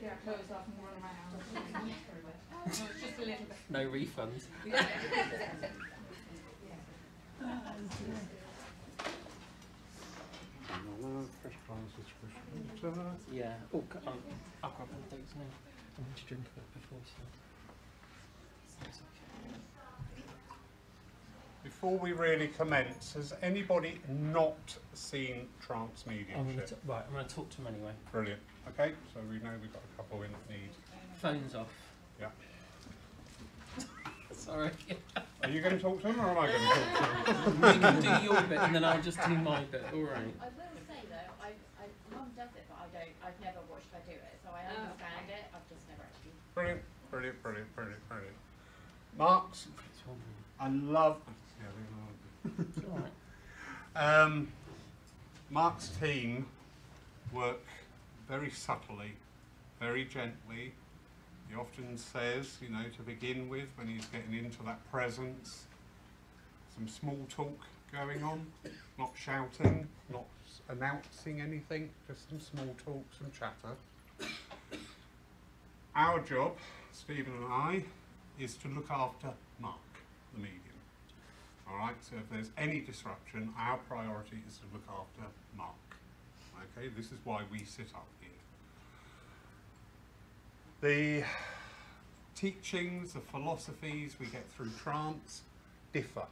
take our clothes off and run around. No, it's just a little bit. No refunds. Fresh glasses, fresh water. Yeah. Oh, c- um, I'll, I'll grab one of those now. I need to drink a bit before we start. That's okay. Before we really commence, has anybody not seen trance I'm gonna right, I'm going to talk to them anyway. Brilliant. Okay, so we know we've got a couple in need. Phones off. Yeah. Sorry. Are you going to talk to them or am I going to talk to them? you can do your bit and then I'll just do my bit. All right. I will say though, I, I, mum does it, but I don't, I've never watched her do it, so I Oh. understand it, I've just never actually. Brilliant, brilliant, brilliant, brilliant, brilliant. Mark's, I love. Yeah, all right. Um, Mark's team work very subtly, very gently. He often says, you know, to begin with, when he's getting into that presence, some small talk going on, not shouting, not announcing anything, just some small talk, some chatter. Our job, Stephen and I, is to look after Mark, the medium. All right, so if there's any disruption, our priority is to look after Mark. Okay, this is why we sit up here. The teachings, the philosophies we get through trance differ.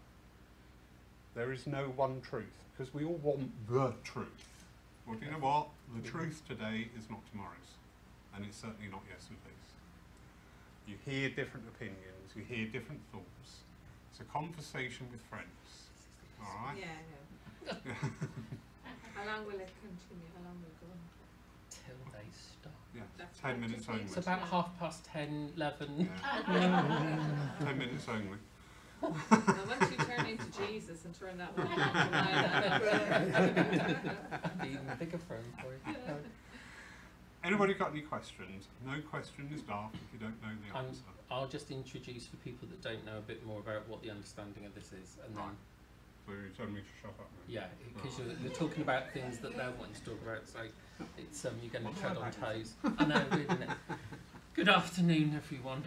There is no one truth because we all want the truth. Well, do you know what? The truth today is not tomorrow's, and it's certainly not yesterday's. You hear different opinions, you hear different thoughts. It's a conversation with friends. All right? Yeah, I know. How long will it continue? How long will it go on? Till they stop. Yeah, That's ten minutes only. It's about half past ten, eleven. Yeah. ten minutes only. Now, once you turn into Jesus and turn that one on, Be even bigger phone for you. Anybody got any questions? No question is daft if you don't know the I'm- answer. I'll just introduce for people that don't know a bit more about what the understanding of this is, and then Right. So you're telling me to shut up now. yeah, because you're, you're talking about things that they're wanting to talk about, so it's um, you're going to tread on toes. I know, really. isn't it? Good afternoon, everyone.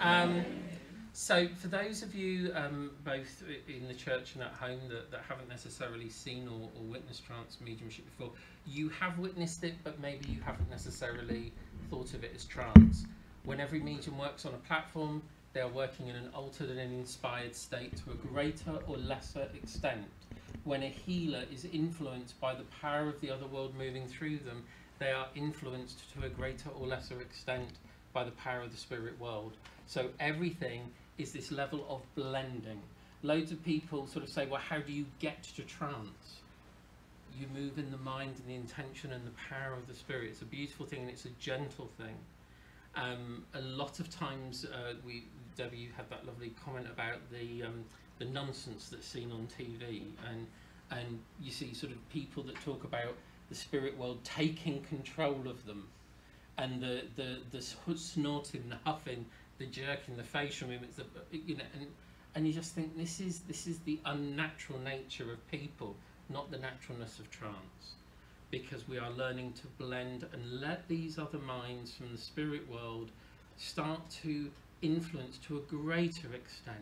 Um, so, for those of you um, both in the church and at home that, that haven't necessarily seen or, or witnessed trance mediumship before, you have witnessed it, but maybe you haven't necessarily thought of it as trance. When every medium works on a platform, they are working in an altered and inspired state to a greater or lesser extent. When a healer is influenced by the power of the other world moving through them, they are influenced to a greater or lesser extent by the power of the spirit world. So everything is this level of blending. Loads of people sort of say, well, how do you get to trance? You move in the mind and the intention and the power of the spirit. It's a beautiful thing and it's a gentle thing. Um, a lot of times, uh, we Debbie, you had that lovely comment about the um, the nonsense that's seen on TV, and and you see sort of people that talk about the spirit world taking control of them, and the the the snorting, the huffing, the jerking, the facial movements, the, you know, and and you just think this is this is the unnatural nature of people, not the naturalness of trance because we are learning to blend and let these other minds from the spirit world start to influence to a greater extent.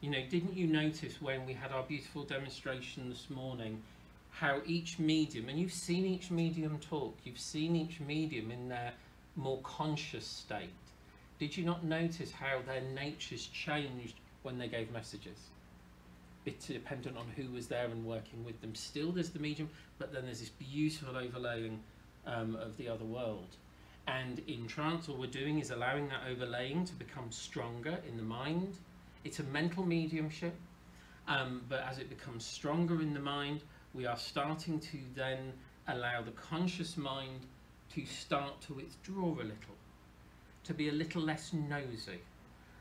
You know, didn't you notice when we had our beautiful demonstration this morning how each medium, and you've seen each medium talk, you've seen each medium in their more conscious state. Did you not notice how their natures changed when they gave messages? Bit dependent on who was there and working with them. Still, there's the medium, but then there's this beautiful overlaying um, of the other world. And in trance, all we're doing is allowing that overlaying to become stronger in the mind. It's a mental mediumship, um, but as it becomes stronger in the mind, we are starting to then allow the conscious mind to start to withdraw a little, to be a little less nosy,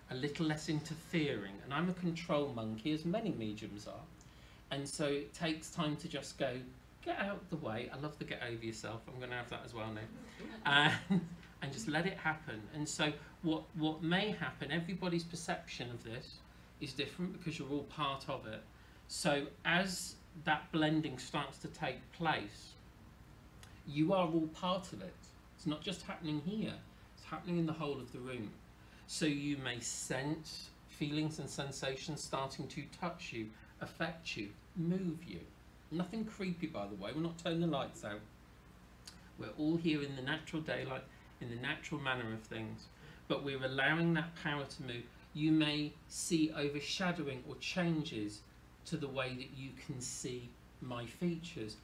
a little less interfering. And I'm a control monkey, as many mediums are. And so it takes time to just go, get out the way. I love the get over yourself. I'm going to have that as well now. And, and just let it happen. And so what, what may happen, everybody's perception of this is different because you're all part of it. So as that blending starts to take place, you are all part of it. It's not just happening here, it's happening in the whole of the room. So you may sense feelings and sensations starting to touch you, affect you, move you. Nothing creepy, by the way, we're not turning the lights out. We're all here in the natural daylight, in the natural manner of things, but we're allowing that power to move. You may see overshadowing or changes to the way that you can see my features.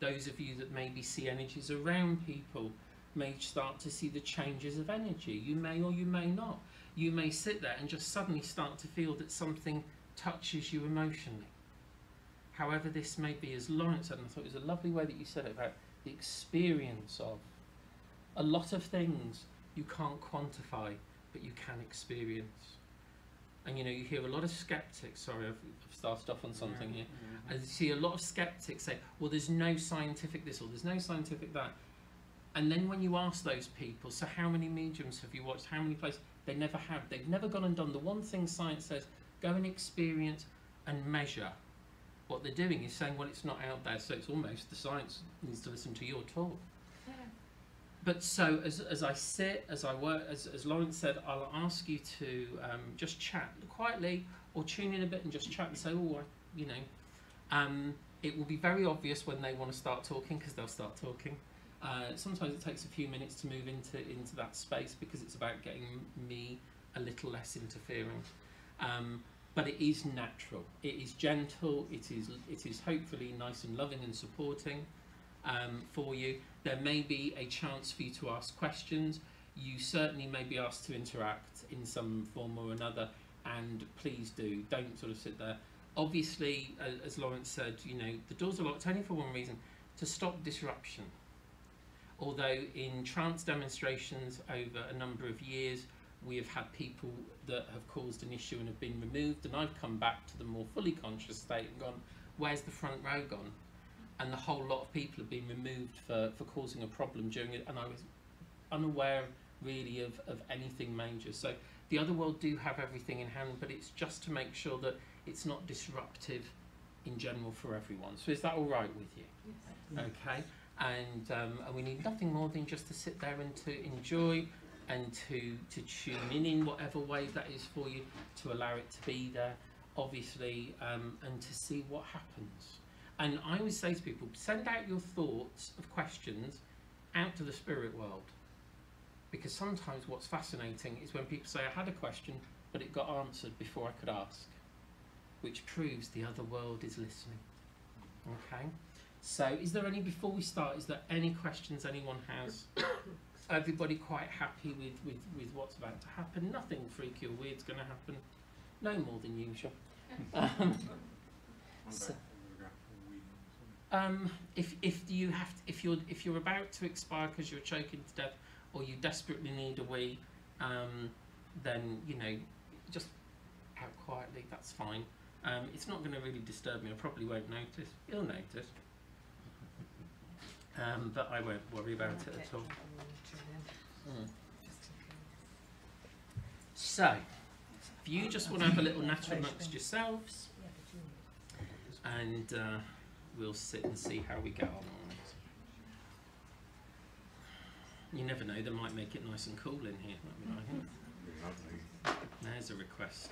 Those of you that maybe see energies around people may start to see the changes of energy. You may or you may not. You may sit there and just suddenly start to feel that something touches you emotionally. However, this may be, as Lawrence said, and I thought it was a lovely way that you said it about the experience of a lot of things you can't quantify, but you can experience. And you know, you hear a lot of skeptics. Sorry, I've, I've started off on something here. I see a lot of skeptics say, well, there's no scientific this or there's no scientific that. And then when you ask those people, so how many mediums have you watched? How many places? They never have. They've never gone and done the one thing science says go and experience and measure. What they're doing is saying, well, it's not out there, so it's almost the science needs to listen to your talk. Yeah. But so as, as I sit, as I work, as, as Lawrence said, I'll ask you to um, just chat quietly or tune in a bit and just chat and say, oh, I, you know, um, it will be very obvious when they want to start talking because they'll start talking. Uh, sometimes it takes a few minutes to move into into that space because it's about getting me a little less interfering. Um, but it is natural. It is gentle. It is it is hopefully nice and loving and supporting um, for you. There may be a chance for you to ask questions. You certainly may be asked to interact in some form or another, and please do. Don't sort of sit there. Obviously, as Lawrence said, you know the doors are locked only for one reason: to stop disruption. Although in trance demonstrations over a number of years, we have had people that have caused an issue and have been removed, and I've come back to the more fully conscious state and gone, where's the front row gone? And the whole lot of people have been removed for, for causing a problem during it, and I was unaware really of, of anything major. So the other world do have everything in hand, but it's just to make sure that it's not disruptive in general for everyone. So is that all right with you? Yes. Okay, and um, and we need nothing more than just to sit there and to enjoy and to to tune in in whatever way that is for you, to allow it to be there, obviously, um, and to see what happens. And I always say to people, send out your thoughts of questions out to the spirit world, because sometimes what's fascinating is when people say I had a question, but it got answered before I could ask, which proves the other world is listening. Okay. So, is there any, before we start, is there any questions anyone has? Everybody quite happy with, with, with what's about to happen? Nothing freaky or weird's going to happen? No more than usual. Um, so, um, if, if you have to, if you're if you're about to expire because you're choking to death or you desperately need a wee, um, then you know just out quietly. That's fine. Um, it's not going to really disturb me. I probably won't notice. You'll notice. Um, but I won't worry about it at all. Mm. So, if you just want to have a little natter amongst yourselves, and uh, we'll sit and see how we go on. You never know, they might make it nice and cool in here. Nice. There's a request.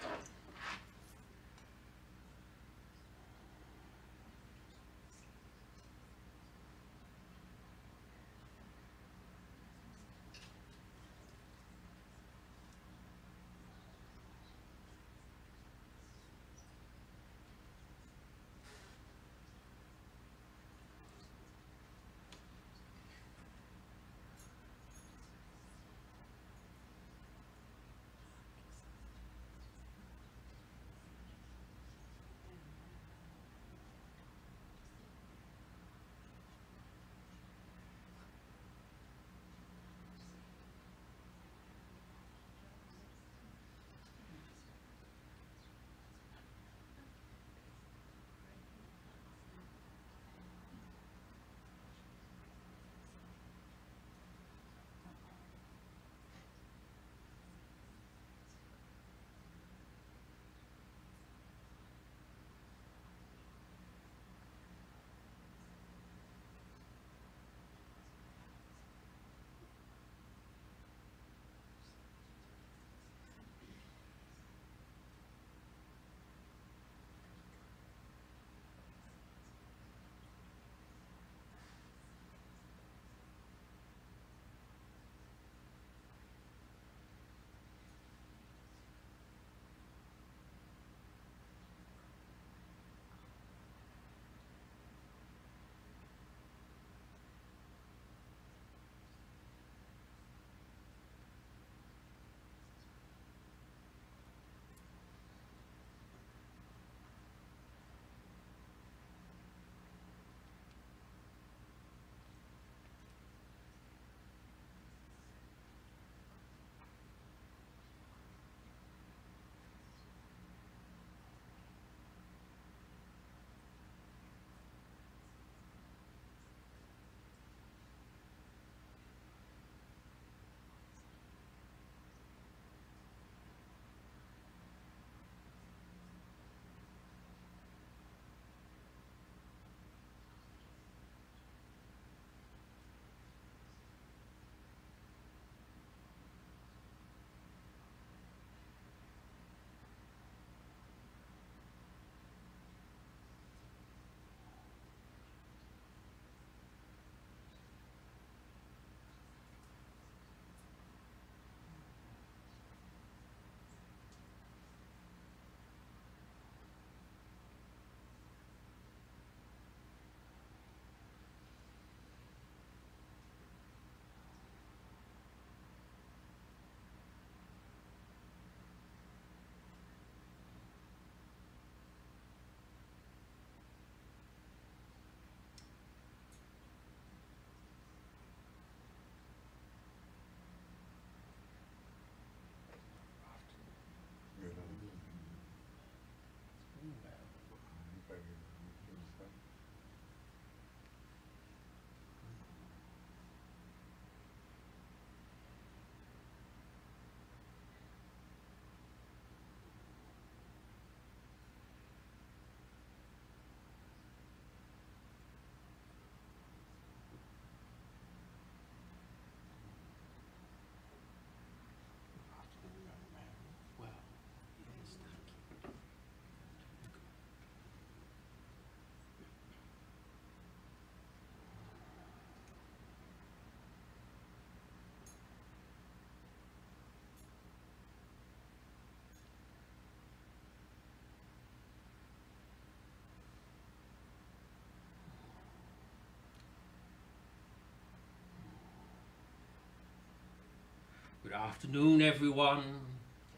Afternoon, everyone.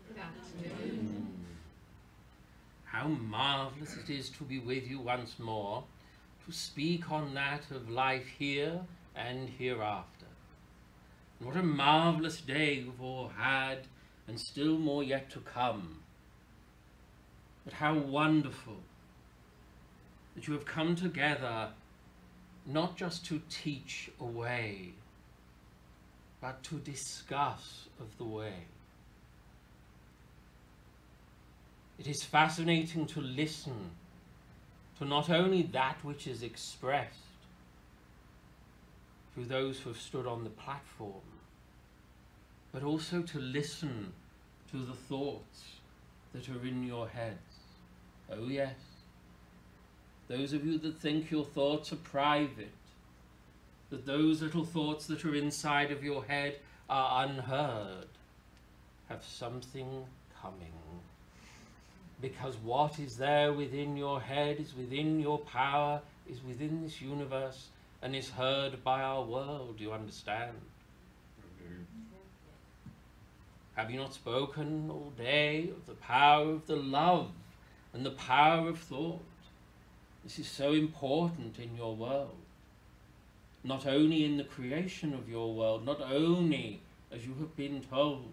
Good afternoon. How marvellous it is to be with you once more, to speak on that of life here and hereafter. And what a marvellous day you've all had, and still more yet to come. But how wonderful that you have come together not just to teach away, but to discuss of the way. It is fascinating to listen to not only that which is expressed through those who have stood on the platform, but also to listen to the thoughts that are in your heads. Oh, yes. Those of you that think your thoughts are private, that those little thoughts that are inside of your head are unheard, have something coming. Because what is there within your head is within your power, is within this universe, and is heard by our world. You understand? Have you not spoken all day of the power of the love and the power of thought? This is so important in your world. Not only in the creation of your world, not only as you have been told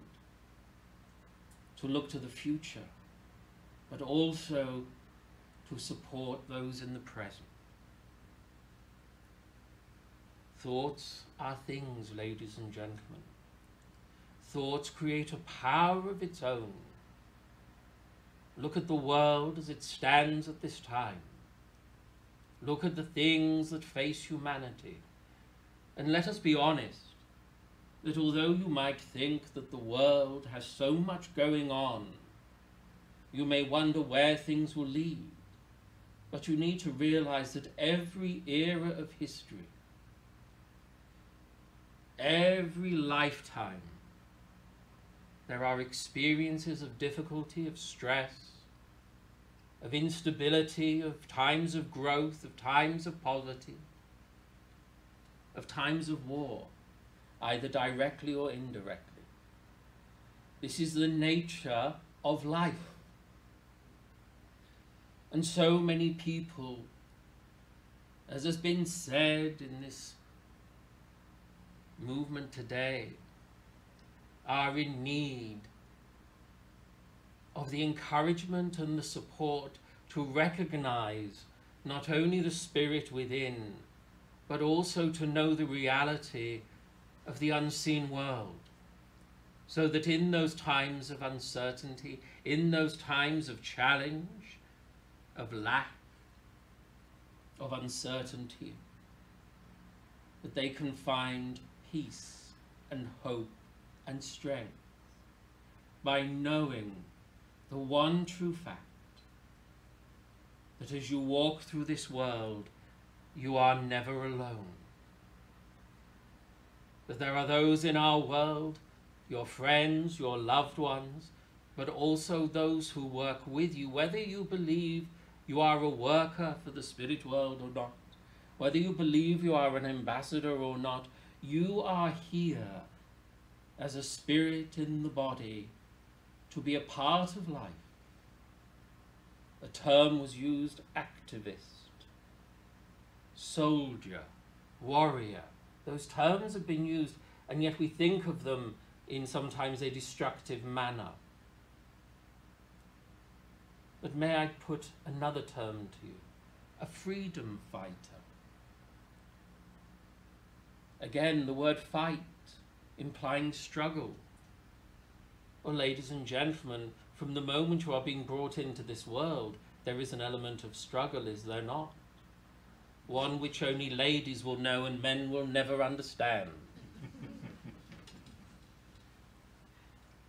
to look to the future, but also to support those in the present. Thoughts are things, ladies and gentlemen. Thoughts create a power of its own. Look at the world as it stands at this time. Look at the things that face humanity. And let us be honest that although you might think that the world has so much going on, you may wonder where things will lead. But you need to realize that every era of history, every lifetime, there are experiences of difficulty, of stress, of instability, of times of growth, of times of poverty, of times of war, either directly or indirectly. This is the nature of life. And so many people, as has been said in this movement today, are in need of the encouragement and the support to recognize not only the spirit within, but also to know the reality of the unseen world. So that in those times of uncertainty, in those times of challenge, of lack, of uncertainty, that they can find peace and hope and strength by knowing the one true fact that as you walk through this world, you are never alone. That there are those in our world, your friends, your loved ones, but also those who work with you, whether you believe you are a worker for the spirit world or not, whether you believe you are an ambassador or not, you are here as a spirit in the body to be a part of life. A term was used activist, soldier, warrior. Those terms have been used, and yet we think of them in sometimes a destructive manner. But may I put another term to you? A freedom fighter. Again, the word fight implying struggle. Well, ladies and gentlemen, from the moment you are being brought into this world, there is an element of struggle, is there not? One which only ladies will know and men will never understand.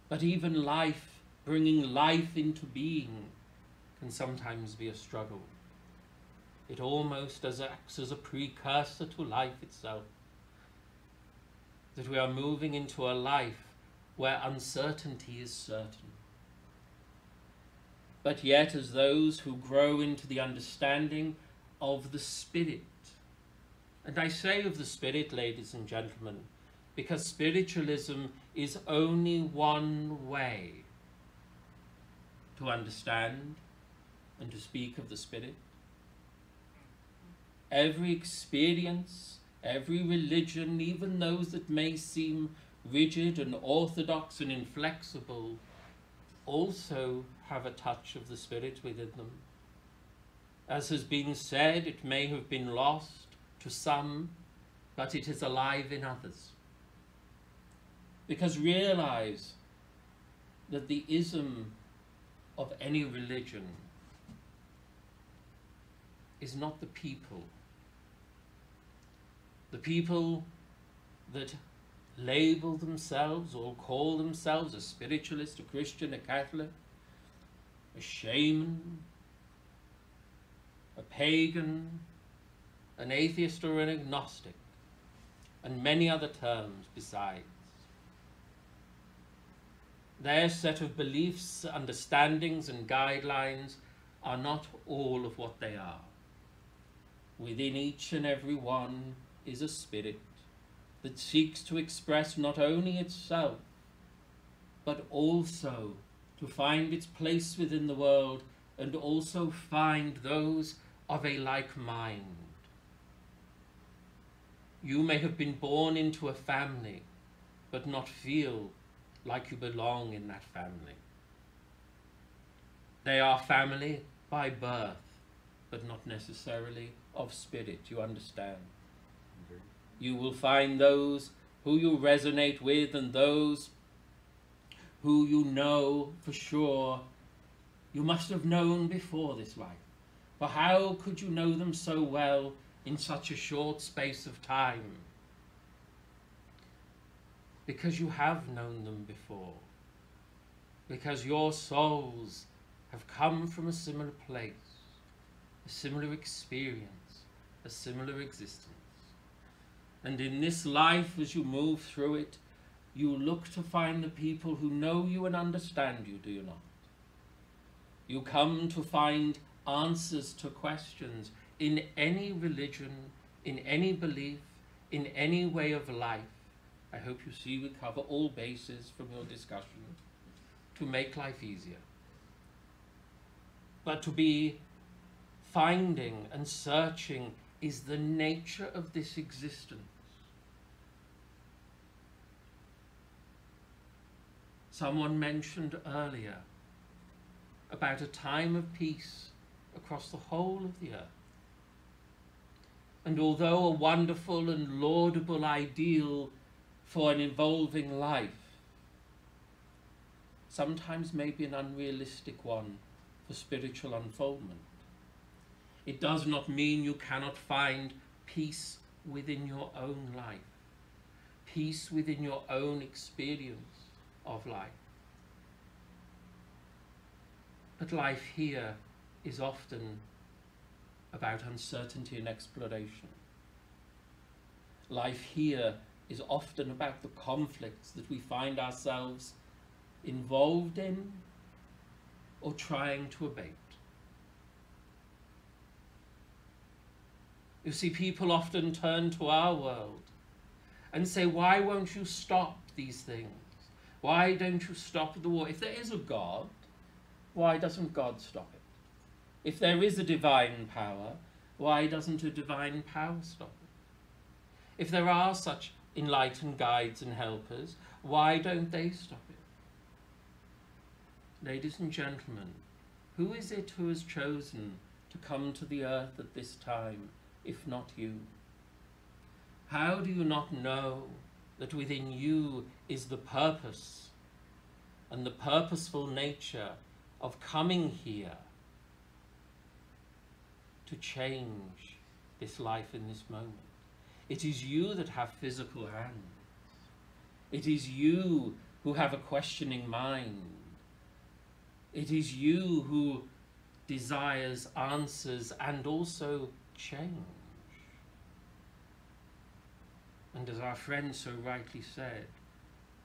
but even life, bringing life into being, can sometimes be a struggle. It almost as acts as a precursor to life itself that we are moving into a life where uncertainty is certain. But yet, as those who grow into the understanding of the Spirit, and I say of the Spirit, ladies and gentlemen, because spiritualism is only one way to understand and to speak of the Spirit. Every experience, every religion, even those that may seem rigid and orthodox and inflexible, also have a touch of the Spirit within them. As has been said, it may have been lost to some, but it is alive in others. Because realize that the ism of any religion is not the people. The people that label themselves or call themselves a spiritualist, a Christian, a Catholic, a shaman, a pagan, an atheist or an agnostic, and many other terms besides. Their set of beliefs, understandings, and guidelines are not all of what they are. Within each and every one is a spirit that seeks to express not only itself, but also to find its place within the world and also find those of a like mind. You may have been born into a family, but not feel like you belong in that family. They are family by birth, but not necessarily of spirit, you understand. You will find those who you resonate with and those who you know for sure you must have known before this life. For how could you know them so well in such a short space of time? Because you have known them before. Because your souls have come from a similar place, a similar experience, a similar existence. And in this life, as you move through it, you look to find the people who know you and understand you, do you not? You come to find answers to questions in any religion, in any belief, in any way of life. I hope you see we cover all bases from your discussion to make life easier. But to be finding and searching is the nature of this existence. Someone mentioned earlier about a time of peace across the whole of the earth. And although a wonderful and laudable ideal for an evolving life, sometimes may be an unrealistic one for spiritual unfoldment. It does not mean you cannot find peace within your own life, peace within your own experience of life. But life here is often about uncertainty and exploration. Life here is often about the conflicts that we find ourselves involved in or trying to abate. You see, people often turn to our world and say, Why won't you stop these things? Why don't you stop the war? If there is a God, why doesn't God stop it? If there is a divine power, why doesn't a divine power stop it? If there are such enlightened guides and helpers, why don't they stop it? Ladies and gentlemen, who is it who has chosen to come to the earth at this time, if not you? How do you not know that within you is the purpose and the purposeful nature of coming here to change this life in this moment. It is you that have physical hands. It is you who have a questioning mind. It is you who desires answers and also change. And as our friend so rightly said,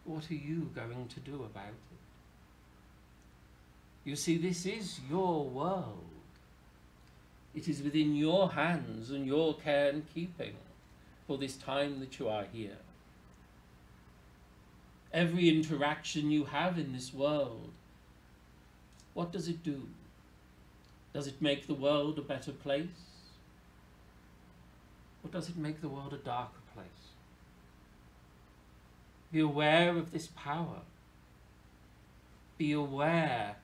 what are you going to do about? You see, this is your world. It is within your hands and your care and keeping for this time that you are here. every interaction you have in this world, what does it do? Does it make the world a better place? Or does it make the world a darker place? Be aware of this power. Be aware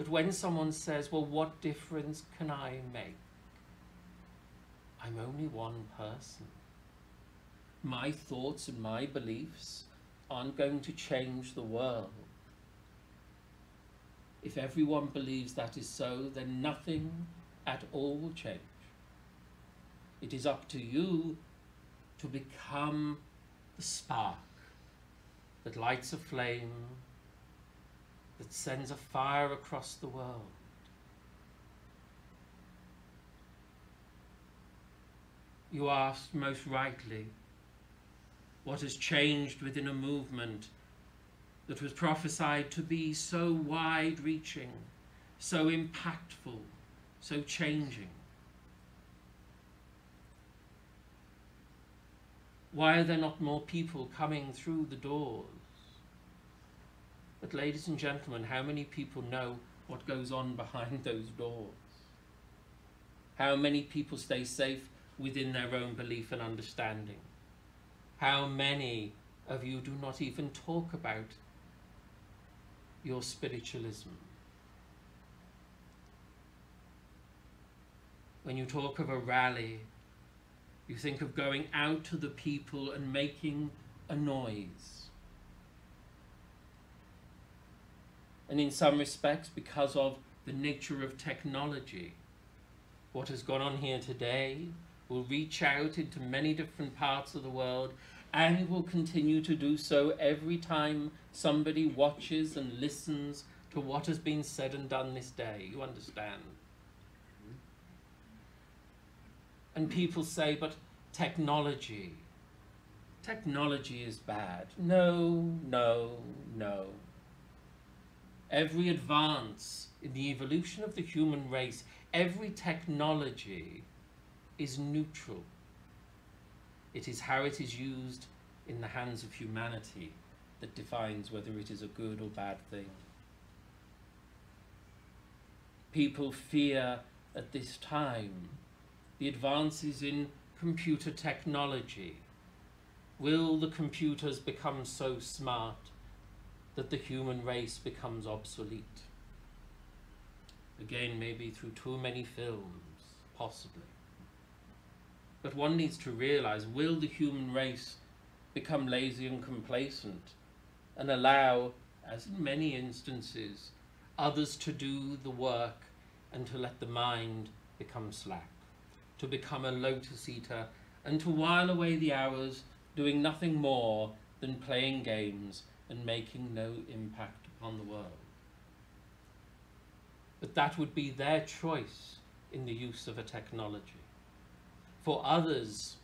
that when someone says, Well, what difference can I make? I'm only one person. My thoughts and my beliefs aren't going to change the world. If everyone believes that is so, then nothing at all will change. It is up to you to become the spark that lights a flame, that sends a fire across the world. You asked most rightly what has changed within a movement that was prophesied to be so wide reaching, so impactful, so changing. Why are there not more people coming through the doors? But, ladies and gentlemen, how many people know what goes on behind those doors? How many people stay safe within their own belief and understanding? How many of you do not even talk about your spiritualism? When you talk of a rally, you think of going out to the people and making a noise. And in some respects, because of the nature of technology, what has gone on here today will reach out into many different parts of the world and will continue to do so every time somebody watches and listens to what has been said and done this day. You understand? And people say, but technology, technology is bad. No, no, no. Every advance in the evolution of the human race, every technology is neutral. It is how it is used in the hands of humanity that defines whether it is a good or bad thing. People fear at this time the advances in computer technology. Will the computers become so smart that the human race becomes obsolete? Again, maybe through too many films, possibly. But one needs to realize will the human race become lazy and complacent and allow, as in many instances, others to do the work and to let the mind become slack, to become a lotus eater and to while away the hours doing nothing more than playing games and making no impact upon the world. But that would be their choice in the use of a technology. For others,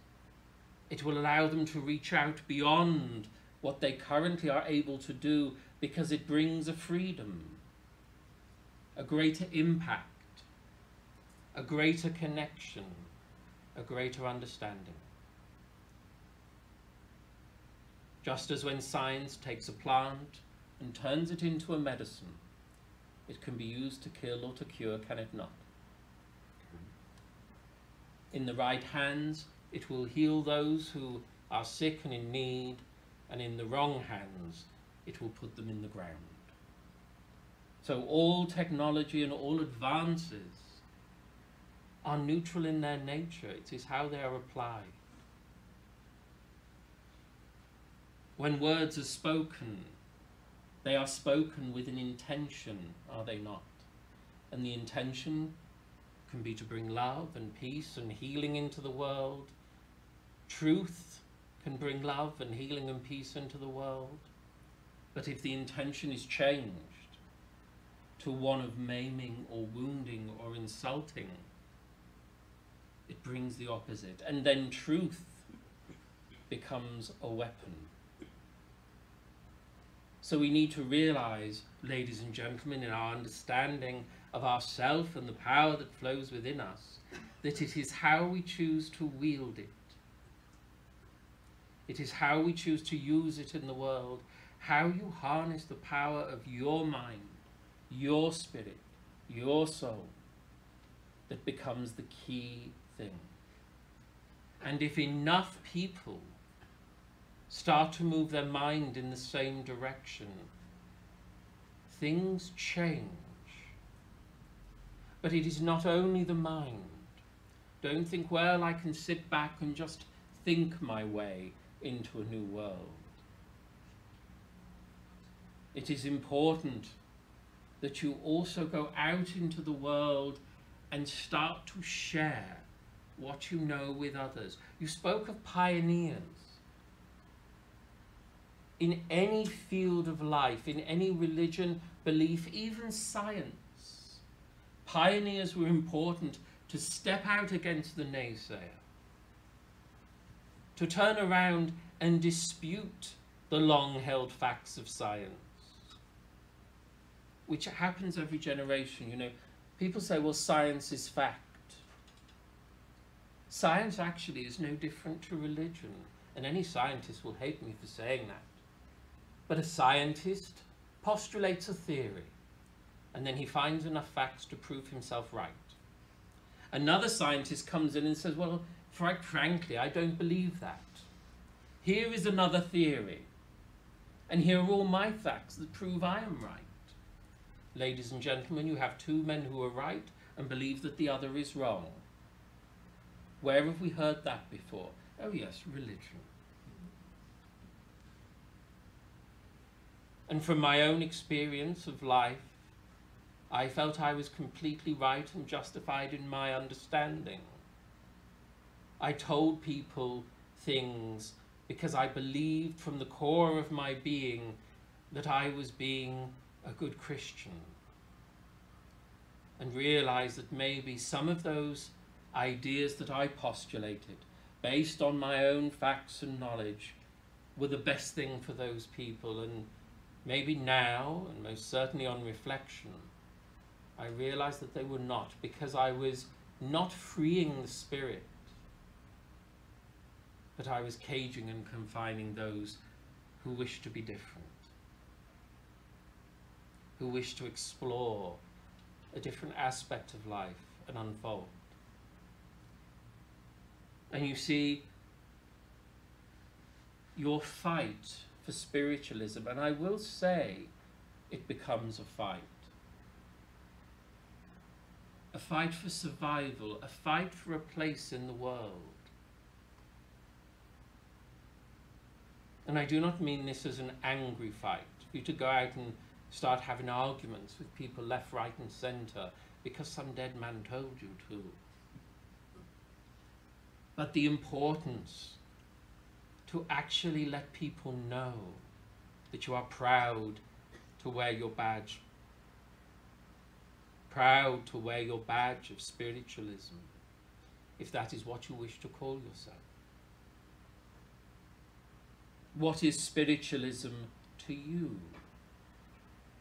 it will allow them to reach out beyond what they currently are able to do because it brings a freedom, a greater impact, a greater connection, a greater understanding. Just as when science takes a plant and turns it into a medicine, it can be used to kill or to cure, can it not? In the right hands, it will heal those who are sick and in need, and in the wrong hands, it will put them in the ground. So all technology and all advances are neutral in their nature. It is how they are applied. When words are spoken, they are spoken with an intention, are they not? And the intention can be to bring love and peace and healing into the world. Truth can bring love and healing and peace into the world. But if the intention is changed to one of maiming or wounding or insulting, it brings the opposite. And then truth becomes a weapon. So we need to realize, ladies and gentlemen, in our understanding of ourself and the power that flows within us, that it is how we choose to wield it. It is how we choose to use it in the world, how you harness the power of your mind, your spirit, your soul, that becomes the key thing. And if enough people start to move their mind in the same direction, things change. But it is not only the mind. Don't think, well, I can sit back and just think my way into a new world. It is important that you also go out into the world and start to share what you know with others. You spoke of pioneers. In any field of life, in any religion, belief, even science, pioneers were important to step out against the naysayer, to turn around and dispute the long held facts of science, which happens every generation. You know, people say, well, science is fact. Science actually is no different to religion, and any scientist will hate me for saying that. But a scientist postulates a theory, and then he finds enough facts to prove himself right. Another scientist comes in and says, well, frankly, I don't believe that. Here is another theory, and here are all my facts that prove I am right. Ladies and gentlemen, you have two men who are right and believe that the other is wrong. Where have we heard that before? Oh yes, religion. And from my own experience of life, I felt I was completely right and justified in my understanding. I told people things because I believed from the core of my being that I was being a good Christian. And realized that maybe some of those ideas that I postulated, based on my own facts and knowledge, were the best thing for those people. And maybe now, and most certainly on reflection, I realized that they were not, because I was not freeing the spirit, but I was caging and confining those who wished to be different, who wished to explore a different aspect of life and unfold. And you see, your fight for spiritualism, and I will say it becomes a fight. A fight for survival, a fight for a place in the world. And I do not mean this as an angry fight, for you to go out and start having arguments with people left, right, and centre because some dead man told you to. But the importance to actually let people know that you are proud to wear your badge, proud to wear your badge of spiritualism, if that is what you wish to call yourself. What is spiritualism to you?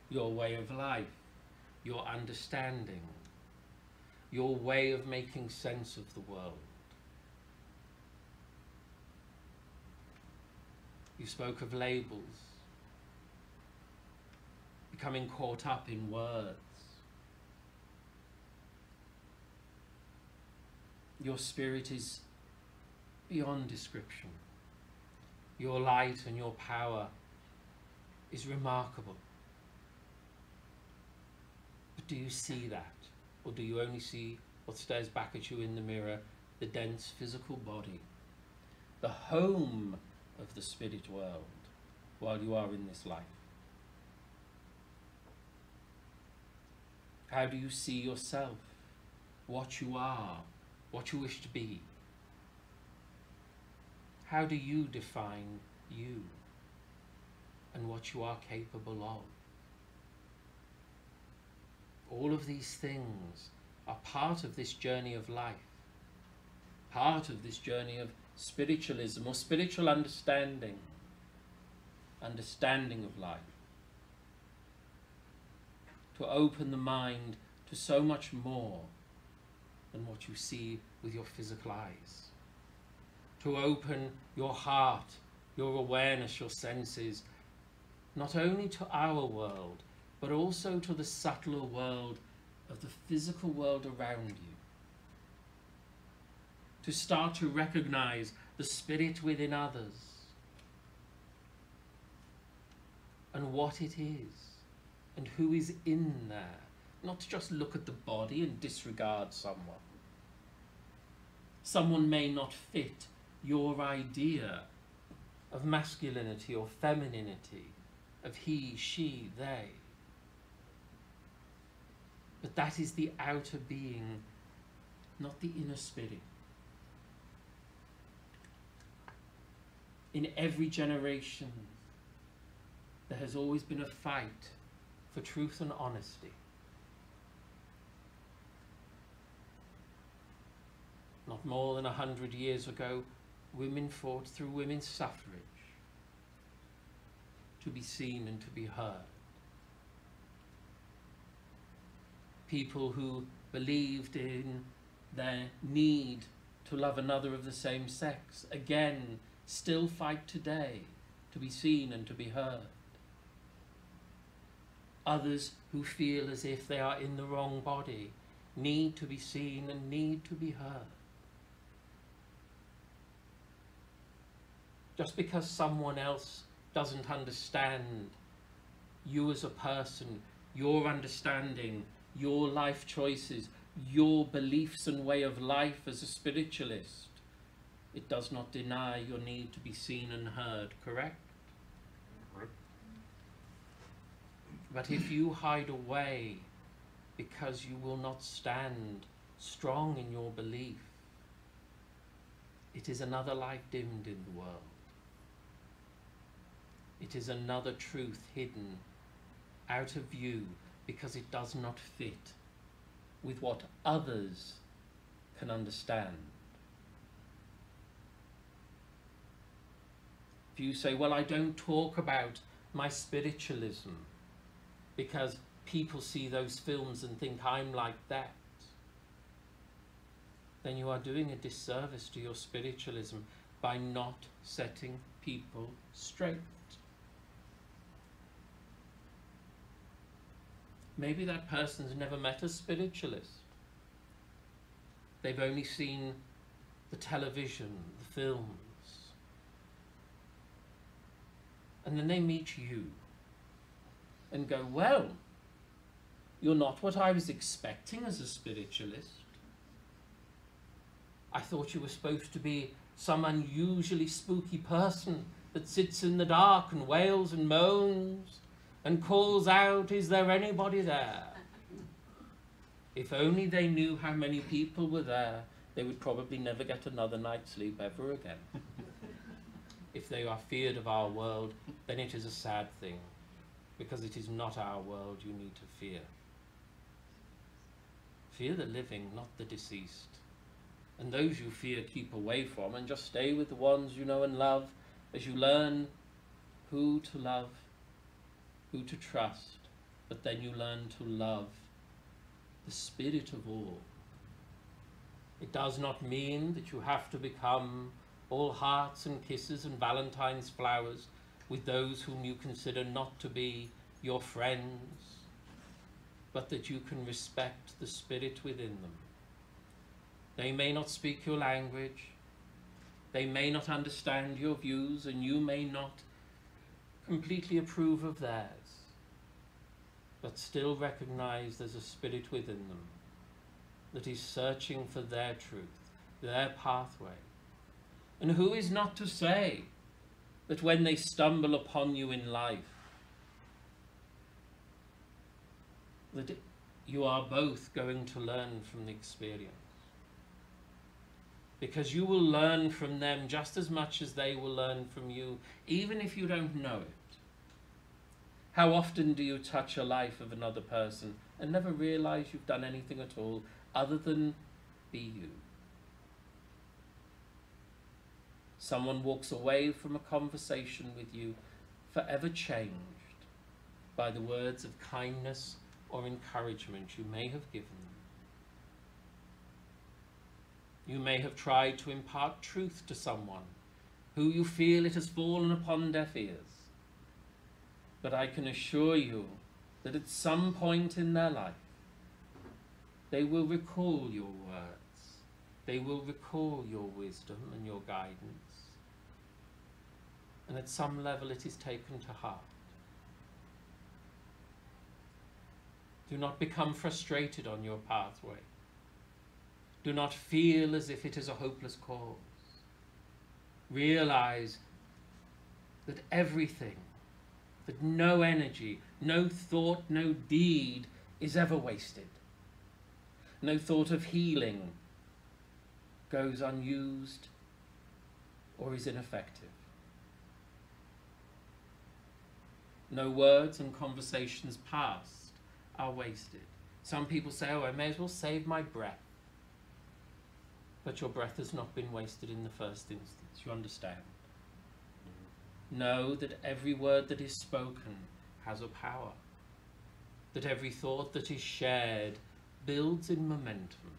Your way of life, your understanding, your way of making sense of the world. You spoke of labels, becoming caught up in words. Your spirit is beyond description. Your light and your power is remarkable. But do you see that? Or do you only see what stares back at you in the mirror, the dense physical body, the home of the spirit world while you are in this life? How do you see yourself, what you are, what you wish to be? How do you define you and what you are capable of? All of these things are part of this journey of life, part of this journey of spiritualism or spiritual understanding, understanding of life. To open the mind to so much more than what you see with your physical eyes. To open your heart your awareness, your senses, not only to our world, but also to the subtler world of the physical world around you. To start to recognize the spirit within others and what it is and who is in there. Not to just look at the body and disregard someone. Someone may not fit your idea of masculinity or femininity, of he, she, they. But that is the outer being, not the inner spirit. In every generation, there has always been a fight for truth and honesty. Not more than a hundred years ago, women fought through women's suffrage to be seen and to be heard. People who believed in their need to love another of the same sex, again, still fight today to be seen and to be heard. Others who feel as if they are in the wrong body need to be seen and need to be heard. Just because someone else doesn't understand you as a person, your understanding, your life choices, your beliefs and way of life as a spiritualist, it does not deny your need to be seen and heard, correct? But if you hide away because you will not stand strong in your belief, it is another light dimmed in the world. It is another truth hidden out of view because it does not fit with what others can understand. If you say, well, I don't talk about my spiritualism because people see those films and think I'm like that, then you are doing a disservice to your spiritualism by not setting people straight. Maybe that person's never met a spiritualist. They've only seen the television, the films. And then they meet you and go, Well, you're not what I was expecting as a spiritualist. I thought you were supposed to be some unusually spooky person that sits in the dark and wails and moans and calls out, Is there anybody there? If only they knew how many people were there, they would probably never get another night's sleep ever again. If they are feared of our world, then it is a sad thing, because it is not our world you need to fear. Fear the living, not the deceased. And those you fear, keep away from, and just stay with the ones you know and love as you learn who to love who to trust, but then you learn to love the spirit of all. It does not mean that you have to become all hearts and kisses and Valentine's flowers with those whom you consider not to be your friends, but that you can respect the spirit within them. They may not speak your language, they may not understand your views, and you may not completely approve of theirs but still recognize there's a spirit within them that is searching for their truth, their pathway. And who is not to say that when they stumble upon you in life, that you are both going to learn from the experience? Because you will learn from them just as much as they will learn from you, even if you don't know it. How often do you touch a life of another person and never realize you've done anything at all other than be you? Someone walks away from a conversation with you forever changed by the words of kindness or encouragement you may have given them. You may have tried to impart truth to someone who you feel it has fallen upon deaf ears. But I can assure you that at some point in their life, they will recall your words. They will recall your wisdom and your guidance. And at some level, it is taken to heart. Do not become frustrated on your pathway. Do not feel as if it is a hopeless cause. Realize that everything, that no energy, no thought, no deed is ever wasted. No thought of healing goes unused or is ineffective. No words and conversations past are wasted. Some people say, oh, I may as well save my breath. But your breath has not been wasted in the first instance. You understand? Know that every word that is spoken has a power. That every thought that is shared builds in momentum.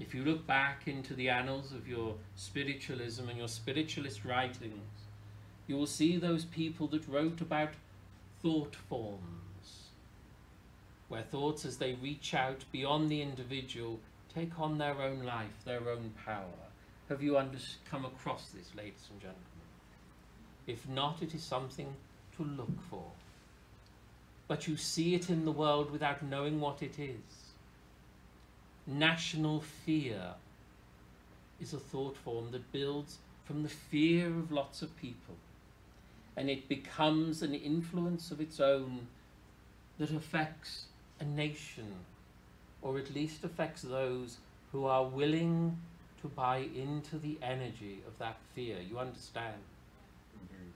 If you look back into the annals of your spiritualism and your spiritualist writings, you will see those people that wrote about thought forms, where thoughts, as they reach out beyond the individual, take on their own life, their own power. Have you come across this, ladies and gentlemen? If not, it is something to look for. But you see it in the world without knowing what it is. National fear is a thought form that builds from the fear of lots of people and it becomes an influence of its own that affects a nation, or at least affects those who are willing to buy into the energy of that fear. You understand? Mm-hmm.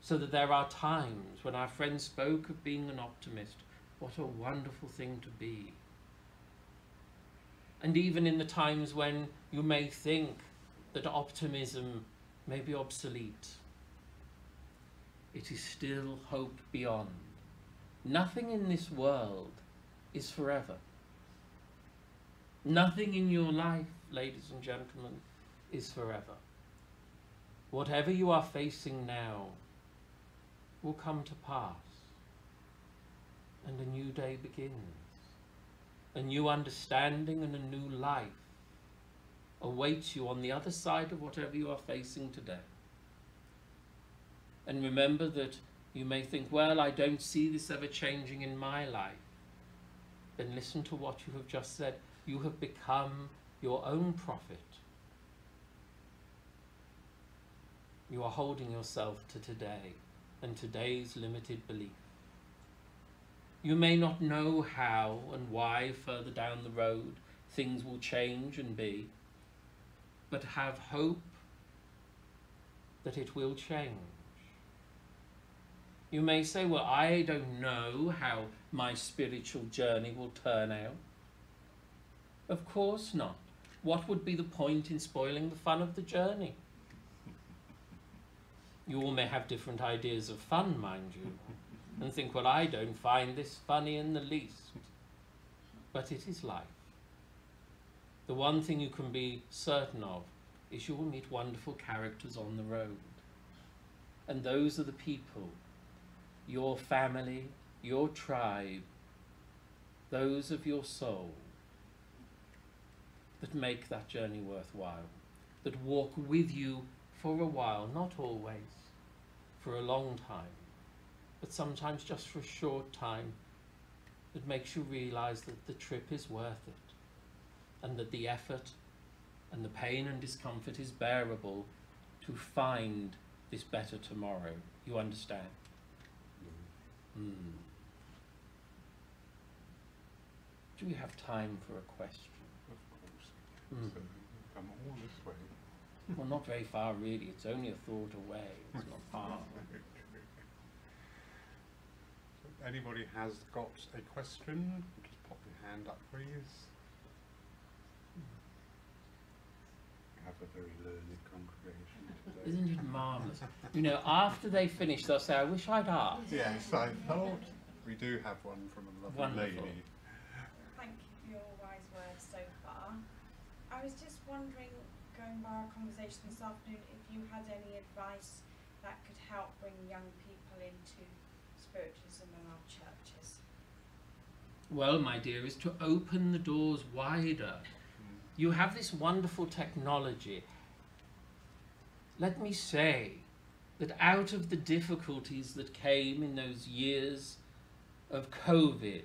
So that there are times when our friend spoke of being an optimist. What a wonderful thing to be. And even in the times when you may think that optimism may be obsolete, it is still hope beyond. Nothing in this world is forever. Nothing in your life, ladies and gentlemen, is forever. Whatever you are facing now will come to pass, and a new day begins. A new understanding and a new life awaits you on the other side of whatever you are facing today. And remember that you may think, well, I don't see this ever changing in my life. Then listen to what you have just said. You have become your own prophet. You are holding yourself to today and today's limited belief. You may not know how and why further down the road things will change and be, but have hope that it will change. You may say, well, I don't know how my spiritual journey will turn out. Of course not. What would be the point in spoiling the fun of the journey? You all may have different ideas of fun, mind you, and think, well, I don't find this funny in the least. But it is life. The one thing you can be certain of is you will meet wonderful characters on the road. And those are the people your family, your tribe, those of your soul that make that journey worthwhile, that walk with you for a while, not always, for a long time, but sometimes just for a short time, that makes you realize that the trip is worth it and that the effort and the pain and discomfort is bearable to find this better tomorrow. You understand? Hmm. Do we have time for a question? Of course. Mm. So come all this way. Well, not very far really. It's only a thought away. It's not far. So Anybody has got a question? Just pop your hand up, please. We have a very learned congregation today. Isn't it marvellous? You know, after they finish, they'll say, I wish I'd asked. Yes, I thought we do have one from a lovely Wonderful. lady. Thank you for your wise words so far. I was just wondering, going by our conversation this afternoon, if you had any advice that could help bring young people into spiritualism in our churches. Well, my dear, is to open the doors wider. Hmm. You have this wonderful technology. Let me say that out of the difficulties that came in those years of COVID,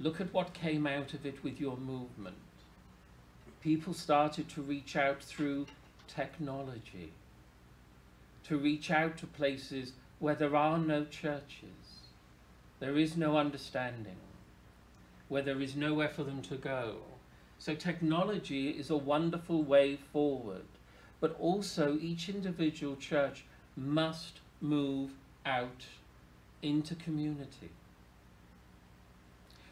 look at what came out of it with your movement. People started to reach out through technology, to reach out to places where there are no churches, there is no understanding, where there is nowhere for them to go. So, technology is a wonderful way forward but also each individual church must move out into community.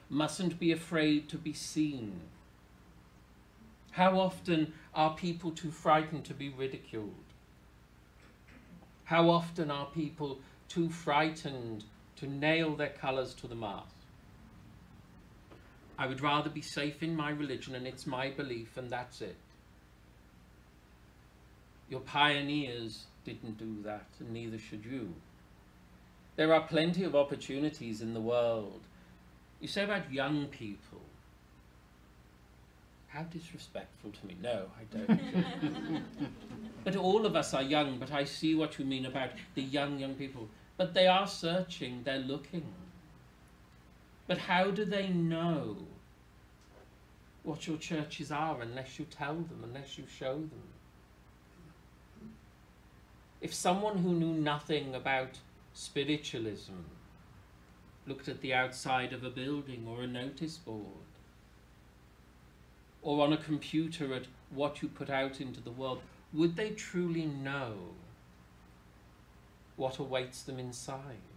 Mustn't be afraid to be seen. How often are people too frightened to be ridiculed? How often are people too frightened to nail their colours to the mast? I would rather be safe in my religion and it's my belief and that's it. Your pioneers didn't do that, and neither should you. There are plenty of opportunities in the world. You say about young people. How disrespectful to me. No, I don't. but all of us are young, but I see what you mean about the young, young people. But they are searching, they're looking. But how do they know what your churches are unless you tell them, unless you show them? If someone who knew nothing about spiritualism looked at the outside of a building or a notice board, or on a computer at what you put out into the world, would they truly know what awaits them inside?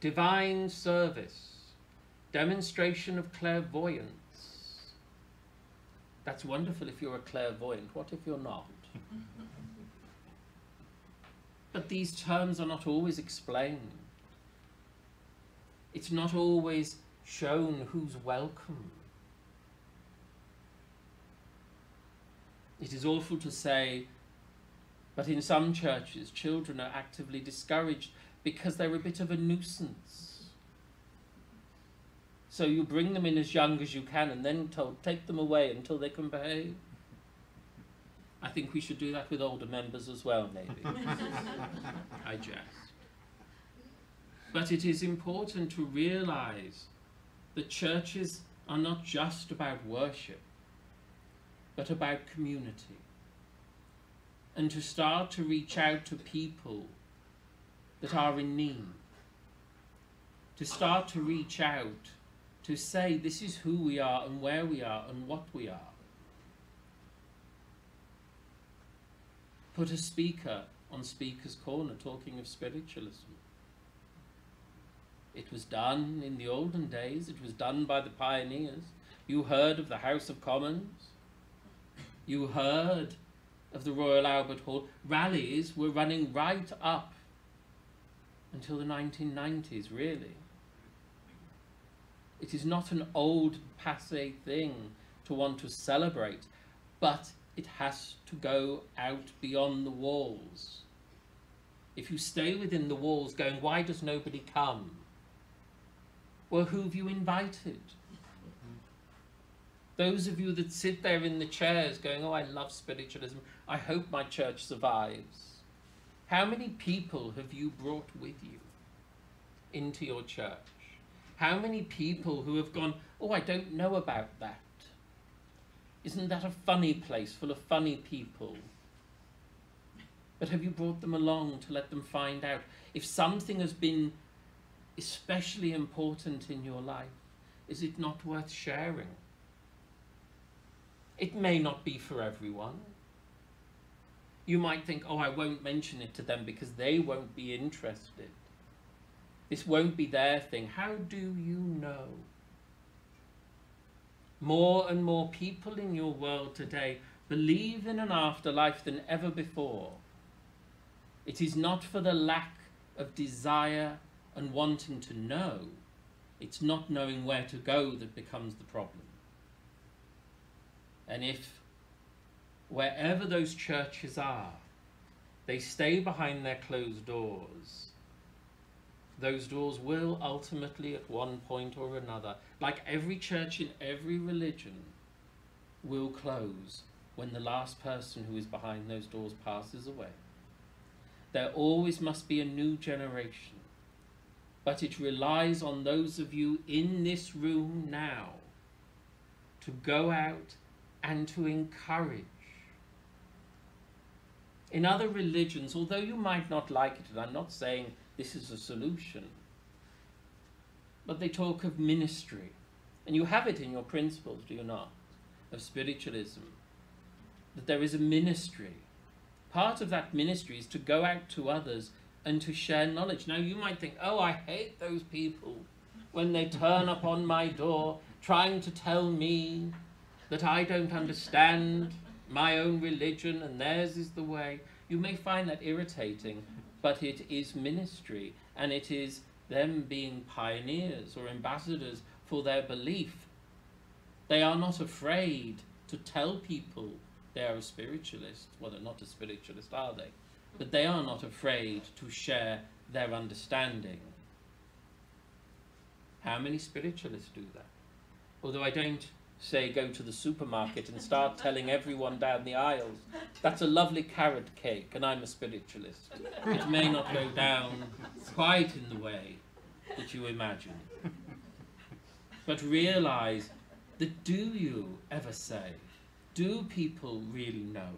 Divine service, demonstration of clairvoyance. That's wonderful if you're a clairvoyant. What if you're not? But these terms are not always explained. It's not always shown who's welcome. It is awful to say, but in some churches, children are actively discouraged because they're a bit of a nuisance. So you bring them in as young as you can and then told, take them away until they can behave. I think we should do that with older members as well, maybe. I jest. But it is important to realize that churches are not just about worship, but about community. And to start to reach out to people that are in need. To start to reach out to say this is who we are and where we are and what we are. Put a speaker on Speaker's Corner talking of spiritualism. It was done in the olden days, it was done by the pioneers. You heard of the House of Commons, you heard of the Royal Albert Hall. Rallies were running right up until the 1990s, really. It is not an old passe thing to want to celebrate, but it has to go out beyond the walls. If you stay within the walls going, why does nobody come? Well, who have you invited? Those of you that sit there in the chairs going, oh, I love spiritualism, I hope my church survives. How many people have you brought with you into your church? How many people who have gone, oh, I don't know about that. Isn't that a funny place full of funny people? But have you brought them along to let them find out if something has been especially important in your life? Is it not worth sharing? It may not be for everyone. You might think, oh, I won't mention it to them because they won't be interested. This won't be their thing. How do you know? More and more people in your world today believe in an afterlife than ever before. It is not for the lack of desire and wanting to know, it's not knowing where to go that becomes the problem. And if wherever those churches are, they stay behind their closed doors, those doors will ultimately, at one point or another, like every church in every religion, will close when the last person who is behind those doors passes away. There always must be a new generation, but it relies on those of you in this room now to go out and to encourage. In other religions, although you might not like it, and I'm not saying this is a solution, but they talk of ministry. And you have it in your principles, do you not? Of spiritualism. That there is a ministry. Part of that ministry is to go out to others and to share knowledge. Now, you might think, oh, I hate those people when they turn up on my door trying to tell me that I don't understand my own religion and theirs is the way. You may find that irritating, but it is ministry and it is them being pioneers or ambassadors for their belief. They are not afraid to tell people they are a spiritualist. Well, they're not a spiritualist, are they? But they are not afraid to share their understanding. How many spiritualists do that? Although I don't say go to the supermarket and start telling everyone down the aisles that's a lovely carrot cake and I'm a spiritualist. It may not go down quite in the way that you imagine. But realize that do you ever say, do people really know?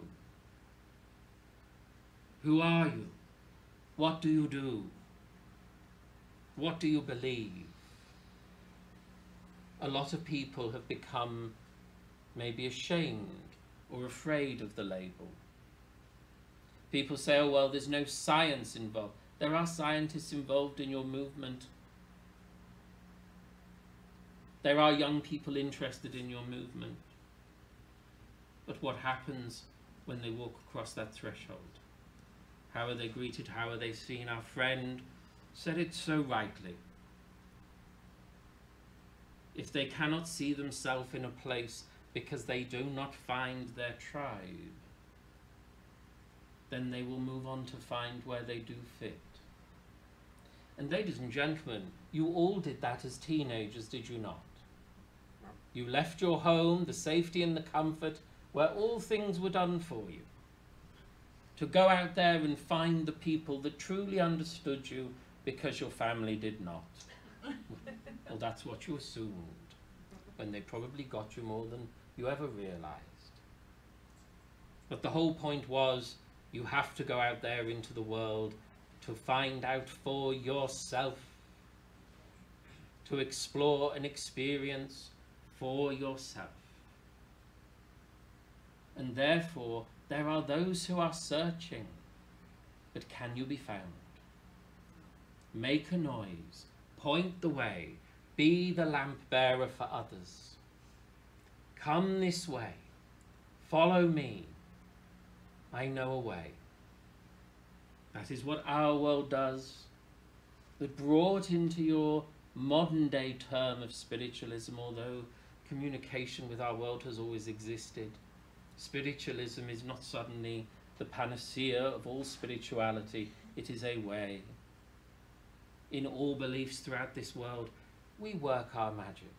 Who are you? What do you do? What do you believe? A lot of people have become maybe ashamed or afraid of the label. People say, oh, well, there's no science involved. There are scientists involved in your movement. There are young people interested in your movement. But what happens when they walk across that threshold? How are they greeted? How are they seen? Our friend said it so rightly. If they cannot see themselves in a place because they do not find their tribe, then they will move on to find where they do fit. And ladies and gentlemen, you all did that as teenagers, did you not? You left your home, the safety and the comfort, where all things were done for you, to go out there and find the people that truly understood you because your family did not. well, that's what you assumed when they probably got you more than you ever realized. But the whole point was you have to go out there into the world to find out for yourself, to explore and experience for yourself. And therefore, there are those who are searching, but can you be found? Make a noise, point the way, be the lamp bearer for others. Come this way, follow me, I know a way. That is what our world does, that brought into your modern day term of spiritualism, although communication with our world has always existed. Spiritualism is not suddenly the panacea of all spirituality, it is a way. In all beliefs throughout this world, we work our magic.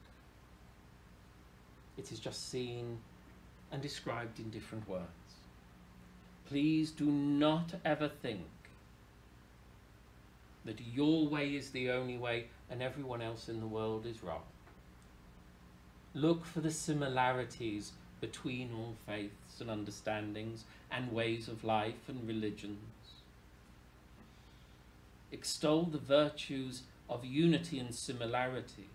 It is just seen and described in different words. Please do not ever think that your way is the only way and everyone else in the world is wrong. Look for the similarities between all faiths and understandings and ways of life and religions. Extol the virtues of unity and similarity,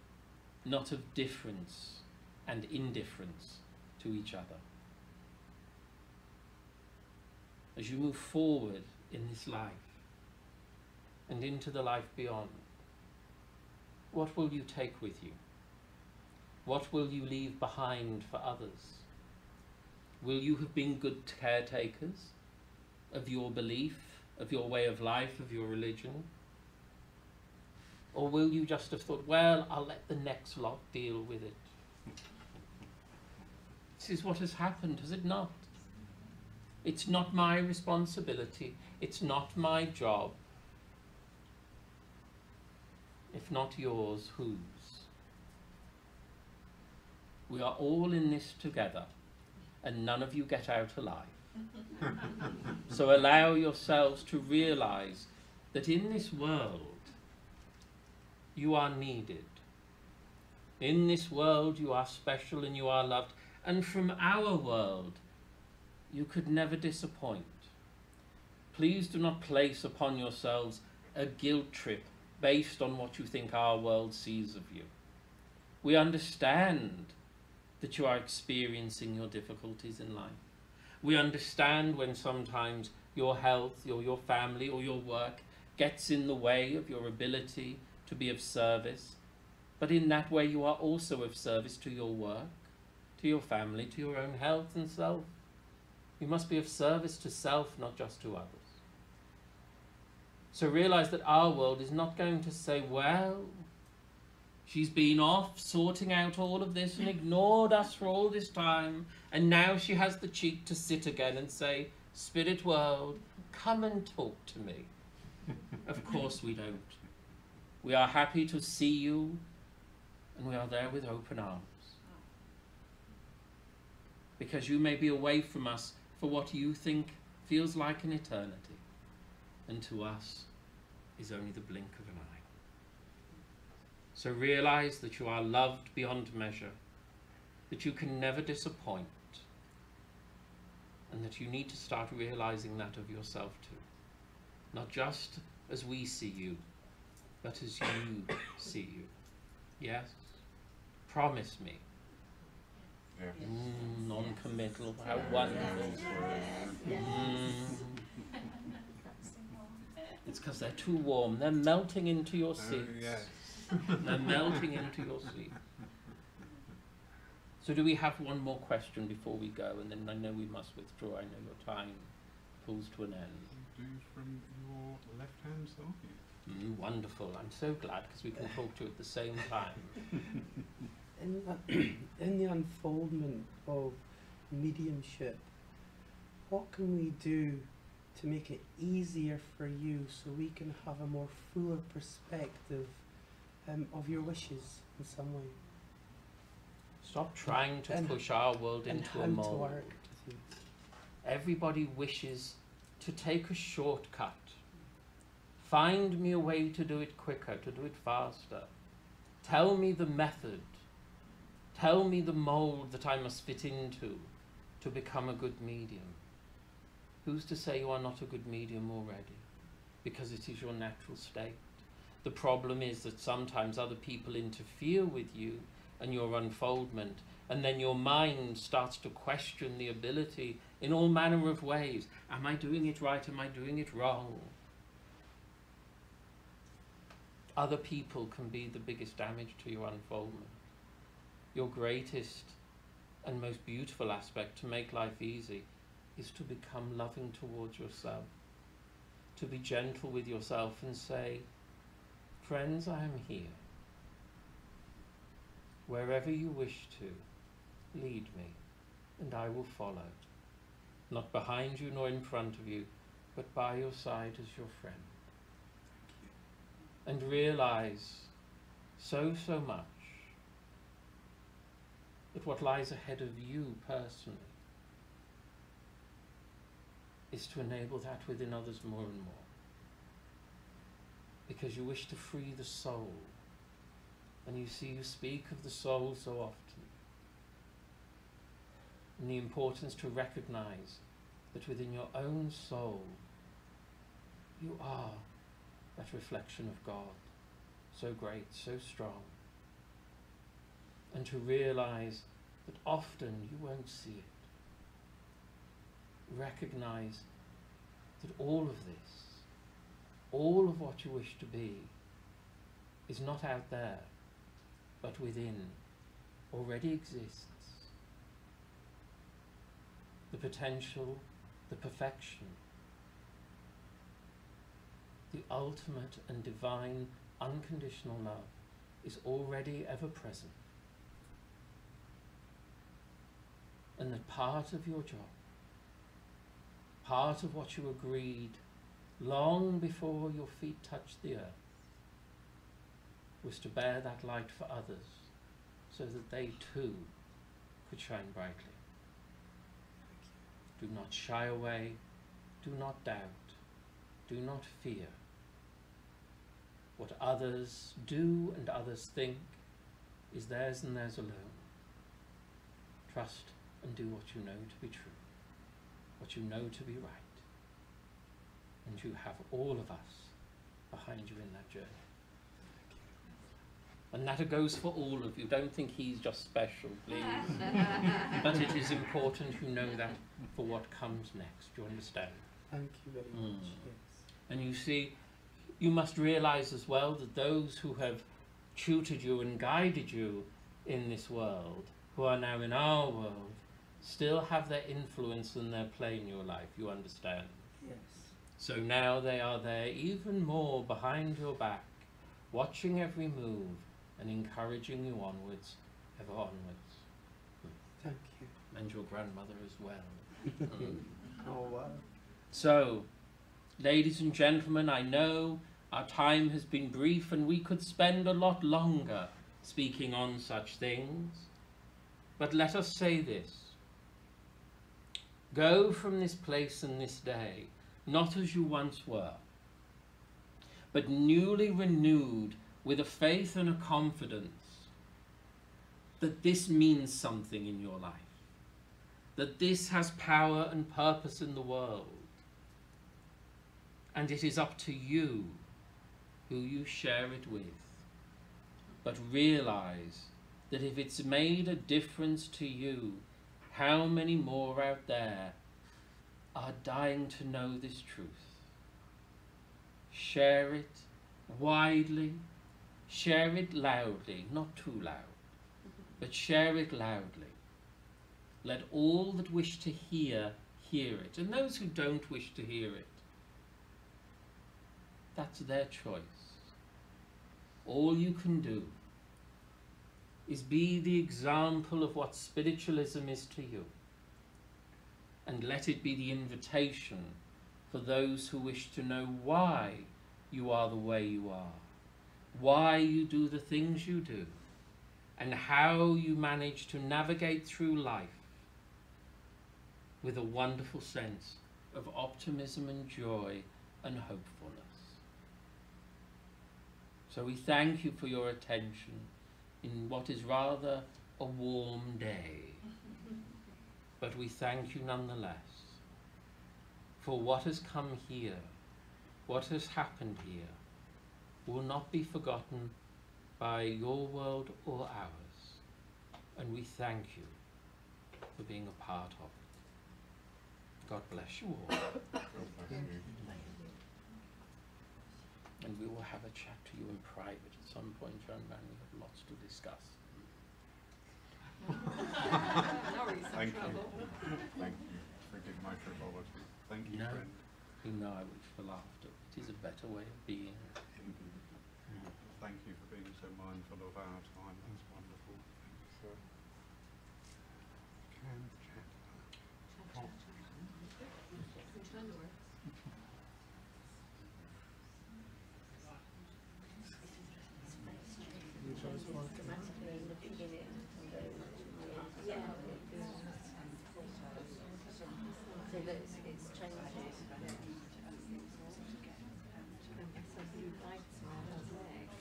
not of difference and indifference to each other. As you move forward in this life and into the life beyond, what will you take with you? What will you leave behind for others? Will you have been good caretakers of your belief, of your way of life, of your religion? Or will you just have thought, well, I'll let the next lot deal with it? This is what has happened, has it not? It's not my responsibility. It's not my job. If not yours, whose? We are all in this together, and none of you get out alive. so allow yourselves to realize that in this world, you are needed. In this world, you are special and you are loved. And from our world, you could never disappoint. Please do not place upon yourselves a guilt trip based on what you think our world sees of you. We understand that you are experiencing your difficulties in life. We understand when sometimes your health or your family or your work gets in the way of your ability to be of service. But in that way, you are also of service to your work, to your family, to your own health and self. You must be of service to self, not just to others. So realize that our world is not going to say, well, she's been off sorting out all of this and ignored us for all this time, and now she has the cheek to sit again and say, Spirit world, come and talk to me. of course we don't. We are happy to see you, and we are there with open arms. Because you may be away from us for what you think feels like an eternity, and to us is only the blink of an eye. So realize that you are loved beyond measure, that you can never disappoint, and that you need to start realizing that of yourself too. Not just as we see you, but as you see you. Yes? Promise me. Yeah. Mm, non-committal, how wonderful. Mm. It's because they're too warm. They're melting into your Oh, seats. yes. They're melting into your seat. So do we have one more question before we go? And then I know we must withdraw. I know your time pulls to an end. Do from your left hand side. Mm, wonderful. I'm so glad because we can talk to you at the same time. in the, in the unfoldment of mediumship, what can we do to make it easier for you so we can have a more fuller perspective um, of your wishes in some way? Stop trying to And- push our world into a mold. Everybody wishes to take a shortcut. Find me a way to do it quicker, to do it faster. Tell me the method. Tell me the mold that I must fit into to become a good medium. Who's to say you are not a good medium already? Because it is your natural state. The problem is that sometimes other people interfere with you and your unfoldment, and then your mind starts to question the ability in all manner of ways. Am I doing it right? Am I doing it wrong? Other people can be the biggest damage to your unfoldment. Your greatest and most beautiful aspect to make life easy is to become loving towards yourself, to be gentle with yourself and say, Friends, I am here. Wherever you wish to, lead me, and I will follow. Not behind you nor in front of you, but by your side as your friend. And realize so, so much that what lies ahead of you personally is to enable that within others more and more. Because you wish to free the soul. And you see, you speak of the soul so often. And the importance to recognize that within your own soul, you are that reflection of God, so great, so strong. And to realize that often you won't see it. Recognize that all of this, all of what you wish to be, is not out there, but within, already exists. The potential, the perfection, the ultimate and divine unconditional love is already ever present. And that part of your job, part of what you agreed long before your feet touched the earth, was to bear that light for others so that they too could shine brightly. Do not shy away, do not doubt, do not fear. What others do and others think is theirs and theirs alone. Trust and do what you know to be true, what you know to be right. And you have all of us behind you in that journey. And that goes for all of you. Don't think he's just special, please. but it is important you know that for what comes next. Do you understand? Thank you very Mm. much. Yes. And you see, you must realize as well that those who have tutored you and guided you in this world, who are now in our world, still have their influence and their play in your life. You understand? Yes. So now they are there even more behind your back, watching every move and encouraging you onwards, ever onwards. Thank you. And your grandmother as well. Mm. Oh wow. So, ladies and gentlemen, I know our time has been brief and we could spend a lot longer speaking on such things. But let us say this Go from this place and this day, not as you once were, but newly renewed with a faith and a confidence that this means something in your life, that this has power and purpose in the world. And it is up to you who you share it with. But realize that if it's made a difference to you, how many more out there are dying to know this truth? Share it widely, share it loudly, not too loud, but share it loudly. Let all that wish to hear hear it, and those who don't wish to hear it, that's their choice. All you can do is be the example of what spiritualism is to you, and let it be the invitation for those who wish to know why you are the way you are, why you do the things you do, and how you manage to navigate through life with a wonderful sense of optimism and joy and hopefulness. So we thank you for your attention in what is rather a warm day. But we thank you nonetheless for what has come here, what has happened here, will not be forgotten by your world or ours. And we thank you for being a part of it. God bless you all. And we will have a chat to you in private at some point, young man. We have lots to discuss. Now he's in Thank you. Thank you. Forgive my frivolity. Thank you, No. friend. You know I wish for laughter. It is a better way of being. Thank you for being so mindful of our time. That's wonderful. Thank you, sir. Can chat. Turn the words. So that it's, it's changing.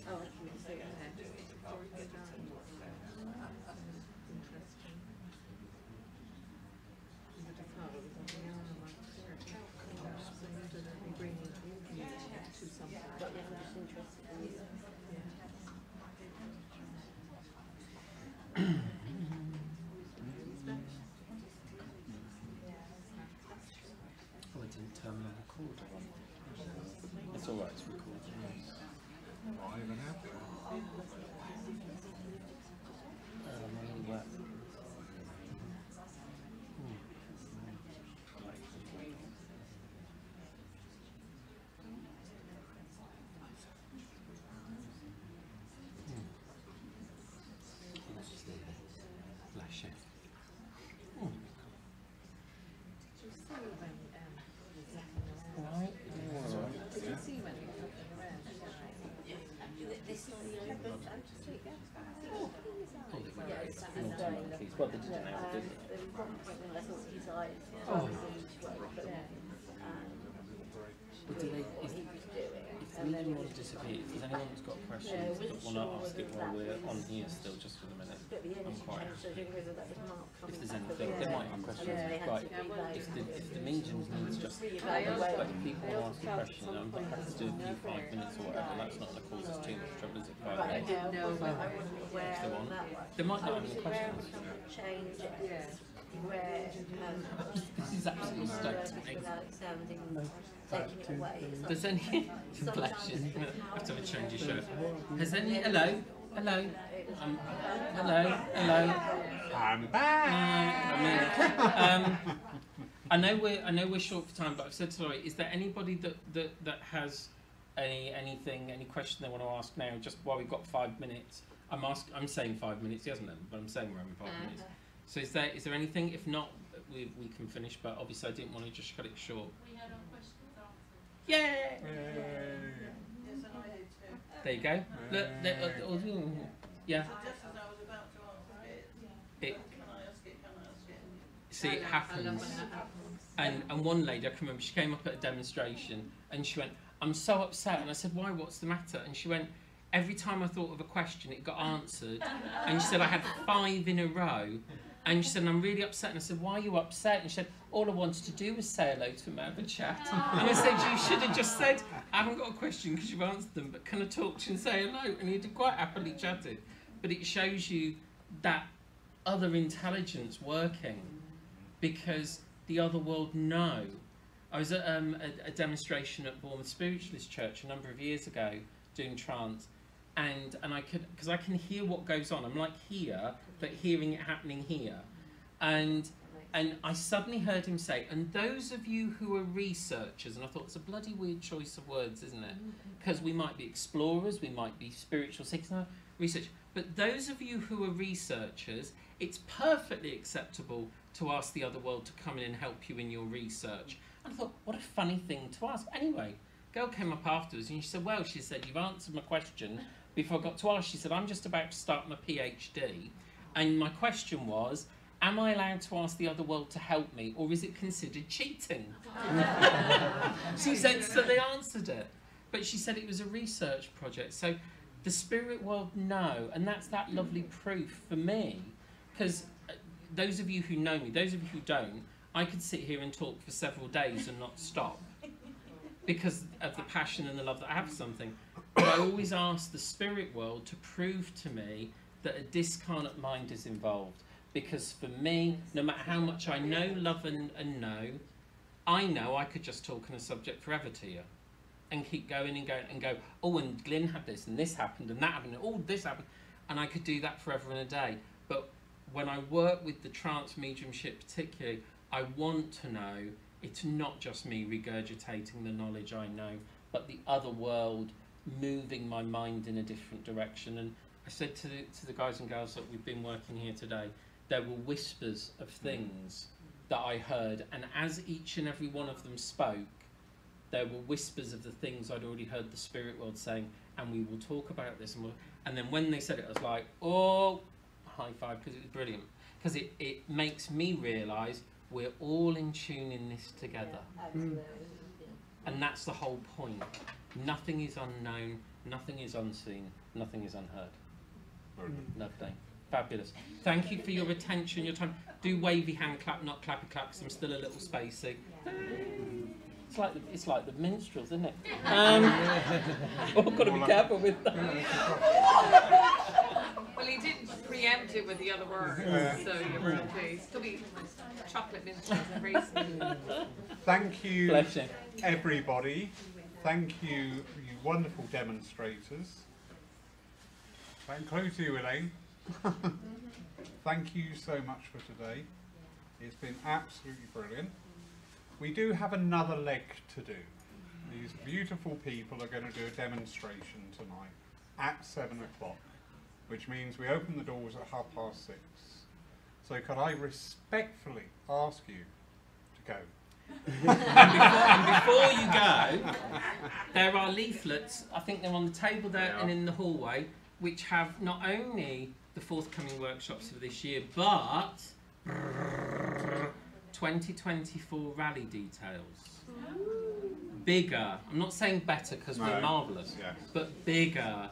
Oh, I can see it. But yeah, I'm just interested in you. Oh, it didn't turn on record. It's all right. It's recording. Live and out there. Um, a little wet. Flash it. Monkeys. Well, they didn't have, did they? there was one point when I thought his eyes were beginning to open, and But do they, what is, he was doing. if the And then medium it wants was to disappear, if there's anyone who's got questions Yeah, that want to ask it while we're on here still, just for the minute. But the quite change, I don't know whether that was Mark If there's anything, again. there might be questions. And then they had Right. If the, if the mediums needs just, but if people They want to ask a question, some I'm point happy to do a few five minutes or whatever, that's not gonna cause us too much trouble, is it? Five minutes? didn't know, Well, I wasn't aware if they want. that. They might not have any questions. change Yeah. where, um, This is absolutely stoked to make. without it sounding, No, taking it away. Does any, bless you, have to have a change of shirt. Has any, hello, hello, um, hello, hello. I'm back. um, I know we're I know we're short for time, but I've said sorry. Is there anybody that, that, that has any anything any question they want to ask now? Just while we've got five minutes, I'm ask I'm saying five minutes. He hasn't done, but I'm saying we're having five Uh, minutes. So is there is there anything? If not, we we can finish. But obviously, I didn't want to just cut it short. We had our questions answered. Yay! Yay. Yes, and I did too. There you go. Look, let- uh, yeah. So just as I was about to answer it, It can I ask it, can I ask it? see it I I love happens. when that happens. And, and one lady, I can remember, she came up at a demonstration and she went, I'm so upset. And I said, Why? What's the matter? And she went, Every time I thought of a question, it got answered. And she said, I had five in a row. And she said, I'm really upset. And I said, Why are you upset? And she said, All I wanted to do was say hello to him, a chat. And I said, You should have just said, I haven't got a question because you've answered them, but can I talk to you and say hello? And he did quite happily chatted. But it shows you that other intelligence working because the other world know. I was at um, a, a demonstration at Bournemouth Spiritualist Church a number of years ago doing trance, and and I could because I can hear what goes on. I'm like here, but hearing it happening here, and and I suddenly heard him say, and those of you who are researchers, and I thought it's a bloody weird choice of words, isn't it? Mm-hmm. Because we might be explorers, we might be spiritual seekers, research. But those of you who are researchers, it's perfectly acceptable to ask the other world to come in and help you in your research. And I thought, what a funny thing to ask. Anyway, girl came up afterwards and she said, well, she said, you've answered my question before I got to ask. She said, I'm just about to start my PhD. And my question was, am I allowed to ask the other world to help me or is it considered cheating? she said, so they answered it. But she said it was a research project. So the spirit world know, and that's that lovely proof for me. Because uh, those of you who know me, those of you who don't, I could sit here and talk for several days and not stop because of the passion and the love that I have for something. But I always ask the spirit world to prove to me that a discarnate mind is involved. Because for me, no matter how much I know, love, and, and know, I know I could just talk on a subject forever to you and keep going and going and go, oh, and Glyn had this and this happened and that happened and all this happened. And I could do that forever and a day. But when I work with the trance mediumship, particularly, I want to know it's not just me regurgitating the knowledge I know, but the other world moving my mind in a different direction. And I said to the, to the guys and girls that we've been working here today, there were whispers of mm. things that I heard, and as each and every one of them spoke, there were whispers of the things I'd already heard the spirit world saying, and we will talk about this. And, we'll, and then when they said it, I was like, oh, high five, because it was brilliant. Because it, it makes me realise we're all in tune in this together. Yeah, mm. absolutely. And that's the whole point. Nothing is unknown, nothing is unseen, nothing is unheard. Mm. Very good. Lovely. Fabulous. Thank you for your attention, your time. Do wavy hand clap, not clappy clap, 'cause I'm still a little spacey. It's like the, it's like the minstrels, isn't it? Um, oh, I've got to be careful with that. Well, he didn't preempt it with the other words, so you were okay. Still be chocolate minstrels and racing. Thank you, Bless you. everybody. Thank you, you wonderful demonstrators. That includes you, Elaine. Thank you so much for today. It's been absolutely brilliant. We do have another leg to do. These beautiful people are going to do a demonstration tonight at seven o'clock, which means we open the doors at half past six. So could I respectfully ask you to go? and, before, and before you go, there are leaflets, I think they're on the table there They and in the hallway, which have not only the forthcoming workshops for this year, but 2024 rally details. Bigger. I'm not saying better because we're marvellous, Yes. but bigger.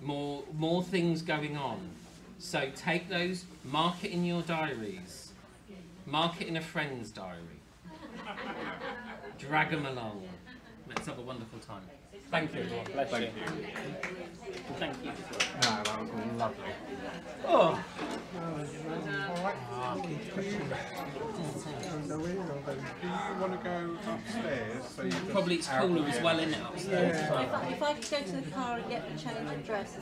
More, more things going on. So take those, mark it in your diaries, mark it in a friend's diary, drag them along. Let's have a wonderful time. Thank you. Bless Thank you. you. Thank you. No, ah, that was lovely. Oh. Do you want to go upstairs? So you Probably it's cooler as well, isn't it, upstairs? If I, if I could go to the car and get the change of dress,